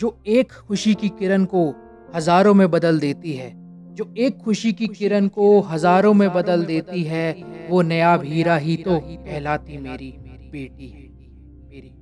जो एक खुशी की किरण को हज़ारों में बदल देती है। जो एक खुशी की किरण को हज़ारों में बदल देती है, वो नया हीरा ही तो कहलाती मेरी बेटी है। मेरी